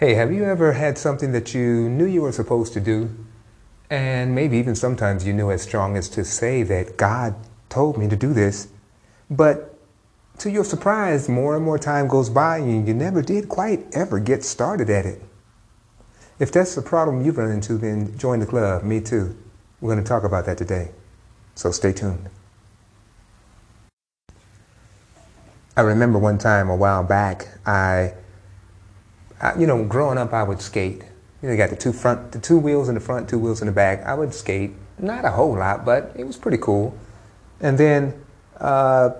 Hey, have you ever had something that you knew you were supposed to do? And maybe even sometimes you knew as strong as to say that God told me to do this. But to your surprise, more and more time goes by and you never did quite ever get started at it. If that's the problem you've run into, then join the club. Me too. We're going to talk about that today. So stay tuned. I remember one time a while back, I I, you know, growing up, I would skate. You know, you got the two front, the two wheels in the front, two wheels in the back. I would skate, not a whole lot, but it was pretty cool. And then uh,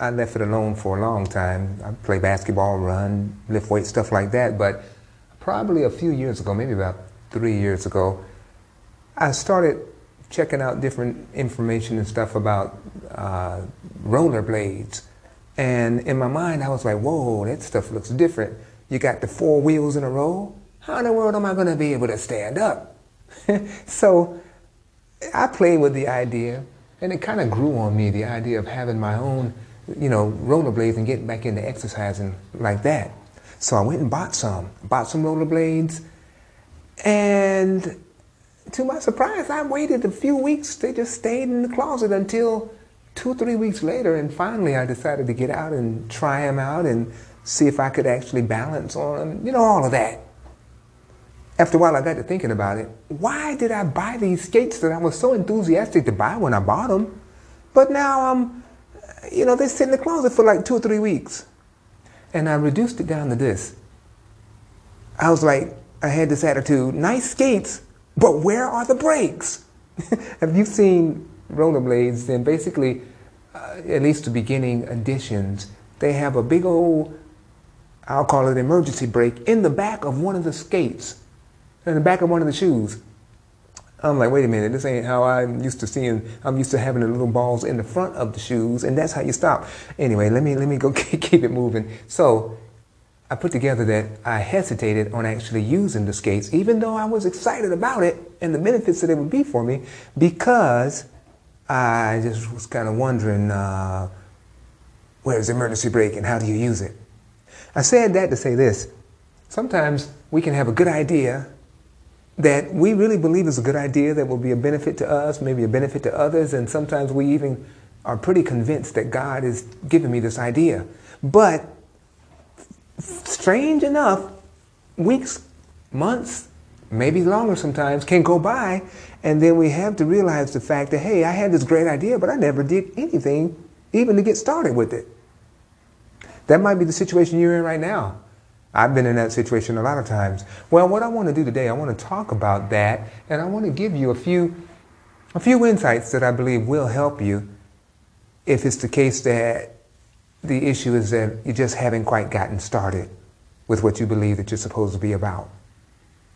I left it alone for a long time. I play basketball, run, lift weights, stuff like that. But probably a few years ago, maybe about three years ago, I started checking out different information and stuff about uh, rollerblades. And in my mind, I was like, whoa, that stuff looks different. You got the four wheels in a row. How in the world am I going to be able to stand up? so I played with the idea, and it kind of grew on me the idea of having my own, you know, rollerblades and getting back into exercising like that. So I went and bought some, bought some rollerblades, and to my surprise, I waited a few weeks. They just stayed in the closet until two, three weeks later, and finally I decided to get out and try them out and see if I could actually balance on you know, all of that. After a while, I got to thinking about it. Why did I buy these skates that I was so enthusiastic to buy when I bought them? But now I'm, you know, they sit in the closet for like two or three weeks. And I reduced it down to this. I was like, I had this attitude nice skates, but where are the brakes? Have you seen rollerblades? Then basically, uh, at least the beginning editions, they have a big old I'll call it an emergency brake, in the back of one of the skates, in the back of one of the shoes. I'm like, wait a minute, this ain't how I'm used to seeing. I'm used to having the little balls in the front of the shoes, and that's how you stop. Anyway, let me let me go keep it moving. So I put together that I hesitated on actually using the skates, even though I was excited about it and the benefits that it would be for me, because I just was kind of wondering uh, where's the emergency brake and how do you use it. I said that to say this. Sometimes we can have a good idea that we really believe is a good idea that will be a benefit to us, maybe a benefit to others, and sometimes we even are pretty convinced that God is giving me this idea. But strange enough, weeks, months, maybe longer sometimes can go by, and then we have to realize the fact that, hey, I had this great idea, but I never did anything even to get started with it. That might be the situation you're in right now. I've been in that situation a lot of times. Well, what I want to do today, I want to talk about that, and I want to give you a few, a few insights that I believe will help you if it's the case that the issue is that you just haven't quite gotten started with what you believe that you're supposed to be about.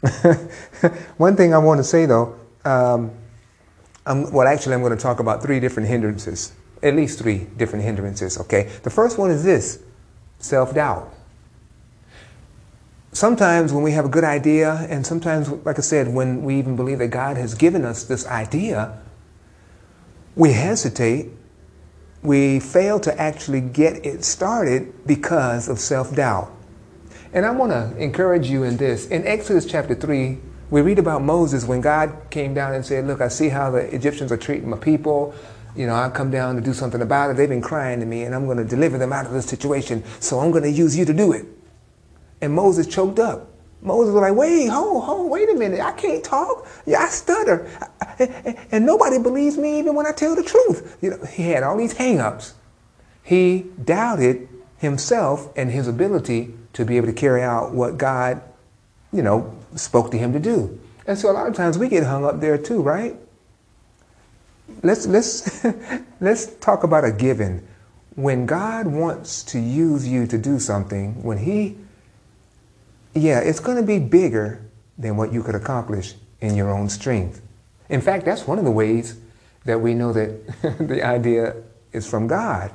One thing I want to say though, um, well, actually, I'm going to talk about three different hindrances, at least three different hindrances, okay? The first one is this self doubt. Sometimes when we have a good idea, and sometimes, like I said, when we even believe that God has given us this idea, we hesitate. We fail to actually get it started because of self doubt. And I want to encourage you in this. In Exodus chapter 3, we read about Moses when God came down and said, Look, I see how the Egyptians are treating my people you know, I come down to do something about it. They've been crying to me, and I'm going to deliver them out of this situation. So I'm going to use you to do it. And Moses choked up. Moses was like, wait, hold, hold, wait a minute. I can't talk. Yeah, I stutter. And nobody believes me even when I tell the truth. You know, he had all these hang-ups. He doubted himself and his ability to be able to carry out what God, you know, spoke to him to do. And so a lot of times we get hung up there too, right? Let's let's let's talk about a given. When God wants to use you to do something, when He, yeah, it's going to be bigger than what you could accomplish in your own strength. In fact, that's one of the ways that we know that the idea is from God.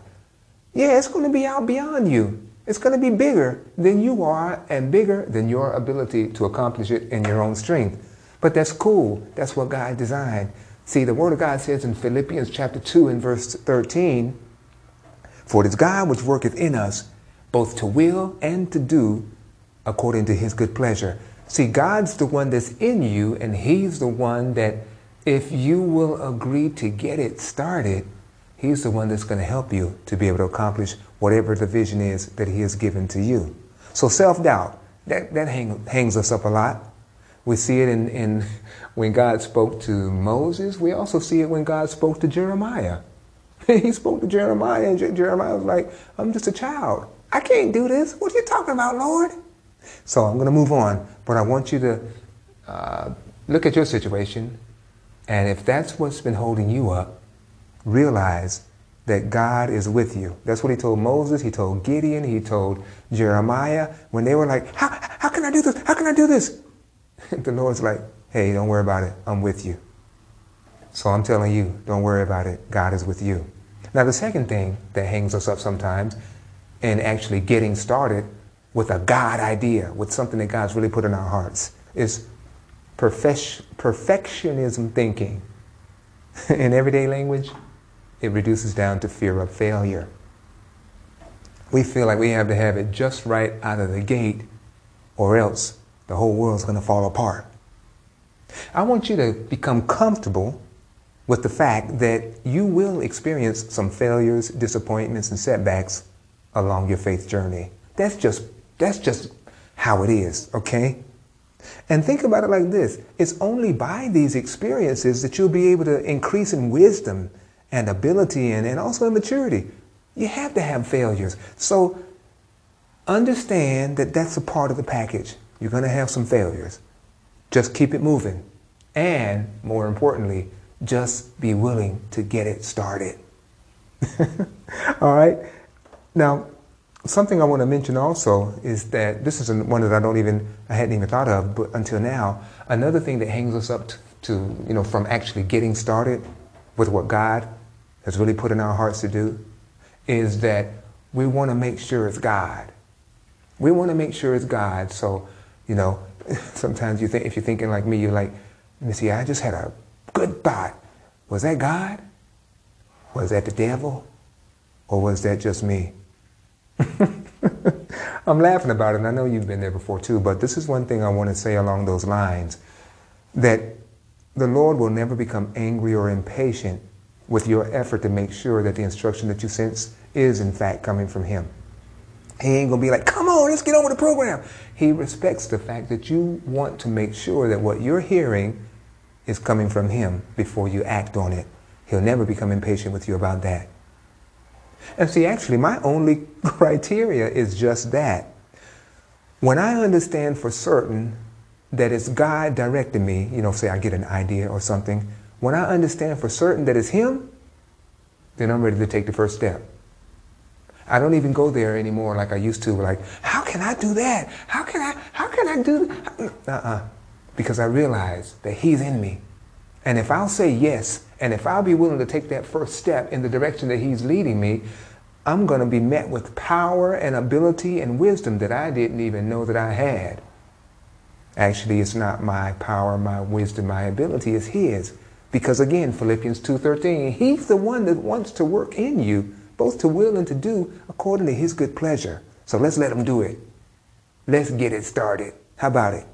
Yeah, it's going to be out beyond you. It's going to be bigger than you are and bigger than your ability to accomplish it in your own strength. But that's cool. That's what God designed. See, the Word of God says in Philippians chapter 2 and verse 13, For it is God which worketh in us both to will and to do according to his good pleasure. See, God's the one that's in you, and he's the one that, if you will agree to get it started, he's the one that's going to help you to be able to accomplish whatever the vision is that he has given to you. So self-doubt, that, that hang, hangs us up a lot. We see it in, in when God spoke to Moses. We also see it when God spoke to Jeremiah. he spoke to Jeremiah, and Jeremiah was like, I'm just a child. I can't do this. What are you talking about, Lord? So I'm going to move on, but I want you to uh, look at your situation, and if that's what's been holding you up, realize that God is with you. That's what he told Moses, he told Gideon, he told Jeremiah when they were like, How, how can I do this? How can I do this? the Lord's like, Hey, don't worry about it. I'm with you. So I'm telling you, don't worry about it. God is with you. Now, the second thing that hangs us up sometimes in actually getting started with a God idea, with something that God's really put in our hearts, is perfectionism thinking. in everyday language, it reduces down to fear of failure. We feel like we have to have it just right out of the gate, or else the whole world's going to fall apart. I want you to become comfortable with the fact that you will experience some failures, disappointments, and setbacks along your faith journey. That's just, that's just how it is, okay? And think about it like this it's only by these experiences that you'll be able to increase in wisdom and ability and, and also in maturity. You have to have failures. So understand that that's a part of the package. You're going to have some failures. Just keep it moving. And more importantly, just be willing to get it started. All right. Now, something I want to mention also is that this is one that I don't even, I hadn't even thought of, but until now, another thing that hangs us up to, to you know, from actually getting started with what God has really put in our hearts to do is that we want to make sure it's God. We want to make sure it's God. So, you know, sometimes you think, if you're thinking like me, you're like, me see, I just had a good thought. Was that God? Was that the devil? Or was that just me? I'm laughing about it, and I know you've been there before too, but this is one thing I want to say along those lines that the Lord will never become angry or impatient with your effort to make sure that the instruction that you sense is, in fact, coming from Him. He ain't going to be like, come on, let's get on with the program. He respects the fact that you want to make sure that what you're hearing is coming from Him before you act on it. He'll never become impatient with you about that. And see, actually, my only criteria is just that. When I understand for certain that it's God directing me, you know, say I get an idea or something, when I understand for certain that it's Him, then I'm ready to take the first step. I don't even go there anymore like I used to. Like, how can I do that? How can I? How can I do? Uh-uh because I realize that He's in me. And if I'll say yes, and if I'll be willing to take that first step in the direction that He's leading me, I'm going to be met with power and ability and wisdom that I didn't even know that I had. Actually, it's not my power, my wisdom, my ability, it's His. Because again, Philippians 2.13, He's the one that wants to work in you, both to will and to do according to His good pleasure. So let's let Him do it. Let's get it started. How about it?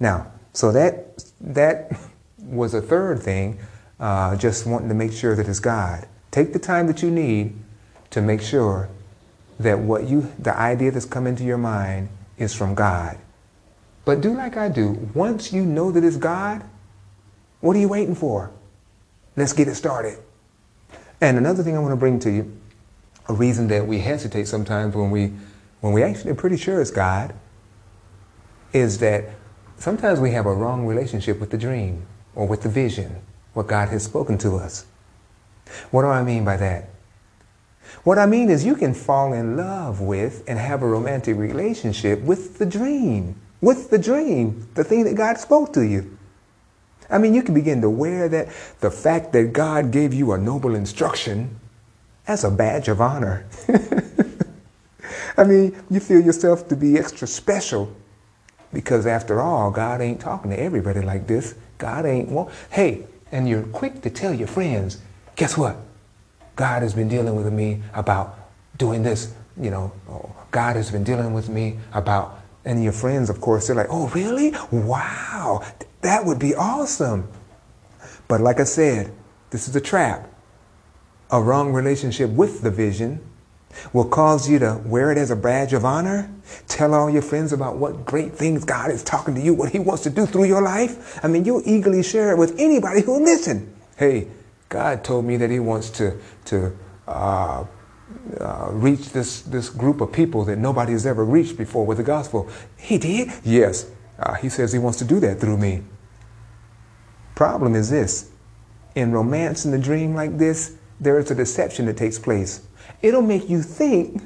Now, so that, that was a third thing, uh, just wanting to make sure that it's God. Take the time that you need to make sure that what you, the idea that's come into your mind is from God. But do like I do. Once you know that it's God, what are you waiting for? Let's get it started. And another thing I want to bring to you, a reason that we hesitate sometimes when we, when we actually are pretty sure it's God, is that Sometimes we have a wrong relationship with the dream or with the vision, what God has spoken to us. What do I mean by that? What I mean is you can fall in love with and have a romantic relationship with the dream, with the dream, the thing that God spoke to you. I mean, you can begin to wear that, the fact that God gave you a noble instruction as a badge of honor. I mean, you feel yourself to be extra special because after all, God ain't talking to everybody like this. God ain't want. Hey, and you're quick to tell your friends, guess what? God has been dealing with me about doing this. You know, God has been dealing with me about And your friends, of course, they're like, oh, really? Wow, that would be awesome. But like I said, this is a trap. A wrong relationship with the vision will cause you to wear it as a badge of honor, tell all your friends about what great things God is talking to you, what He wants to do through your life. I mean, you'll eagerly share it with anybody who'll listen. Hey, God told me that He wants to, to uh, uh, reach this, this group of people that nobody has ever reached before with the gospel. He did? Yes. Uh, he says He wants to do that through me. Problem is this in romance in a dream like this, there is a deception that takes place it'll make you think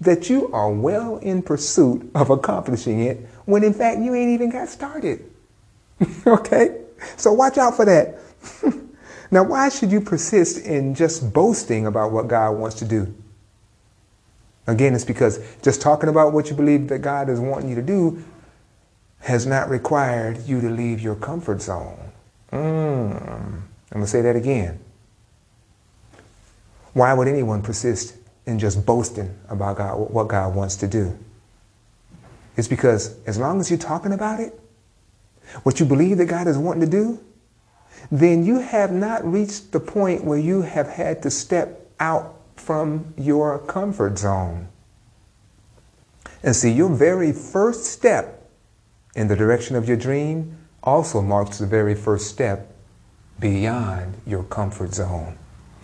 that you are well in pursuit of accomplishing it when in fact you ain't even got started. okay? So watch out for that. now, why should you persist in just boasting about what God wants to do? Again, it's because just talking about what you believe that God is wanting you to do has not required you to leave your comfort zone. Mm. I'm going to say that again. Why would anyone persist in just boasting about God, what God wants to do? It's because as long as you're talking about it, what you believe that God is wanting to do, then you have not reached the point where you have had to step out from your comfort zone. And see, your very first step in the direction of your dream also marks the very first step beyond your comfort zone.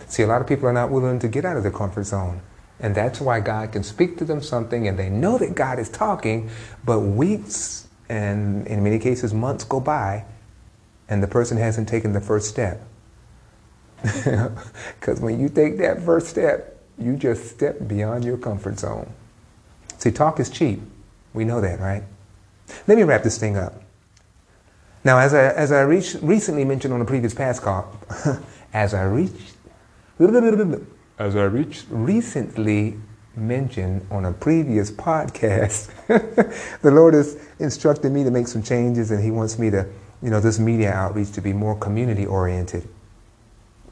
See, a lot of people are not willing to get out of their comfort zone. And that's why God can speak to them something and they know that God is talking, but weeks and in many cases months go by and the person hasn't taken the first step. Because when you take that first step, you just step beyond your comfort zone. See, talk is cheap. We know that, right? Let me wrap this thing up. Now, as I, as I recently mentioned on a previous past call, as I reach as I reached recently mentioned on a previous podcast, the Lord has instructed me to make some changes and He wants me to, you know, this media outreach to be more community oriented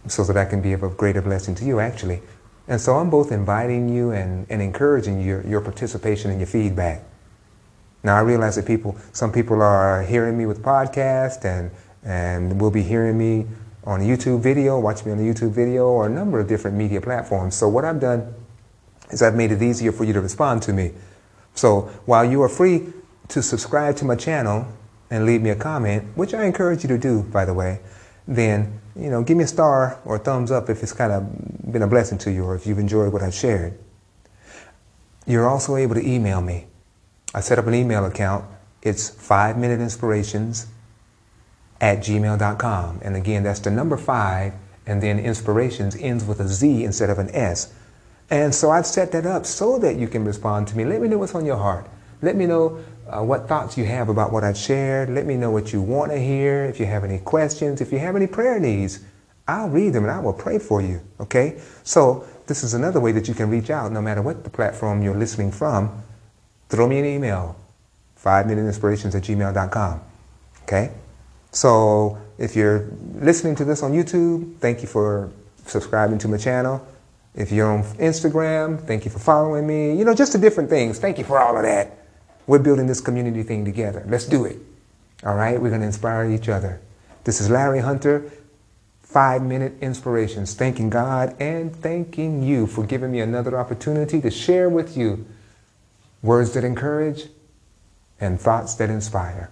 so that I can be of a greater blessing to you, actually. And so I'm both inviting you and, and encouraging your, your participation and your feedback. Now, I realize that people, some people are hearing me with podcast and, and will be hearing me on a YouTube video, watch me on a YouTube video, or a number of different media platforms. So what I've done is I've made it easier for you to respond to me. So while you are free to subscribe to my channel and leave me a comment, which I encourage you to do, by the way, then you know, give me a star or a thumbs up if it's kind of been a blessing to you or if you've enjoyed what I've shared. You're also able to email me. I set up an email account. It's 5 Minute Inspirations at gmail.com. And again, that's the number five, and then inspirations ends with a Z instead of an S. And so I've set that up so that you can respond to me. Let me know what's on your heart. Let me know uh, what thoughts you have about what I've shared. Let me know what you want to hear. If you have any questions, if you have any prayer needs, I'll read them and I will pray for you. Okay? So this is another way that you can reach out no matter what the platform you're listening from. Throw me an email, 5 minute inspirations at gmail.com. Okay? So if you're listening to this on YouTube, thank you for subscribing to my channel. If you're on Instagram, thank you for following me. You know, just the different things. Thank you for all of that. We're building this community thing together. Let's do it. All right? We're going to inspire each other. This is Larry Hunter, Five Minute Inspirations. Thanking God and thanking you for giving me another opportunity to share with you words that encourage and thoughts that inspire.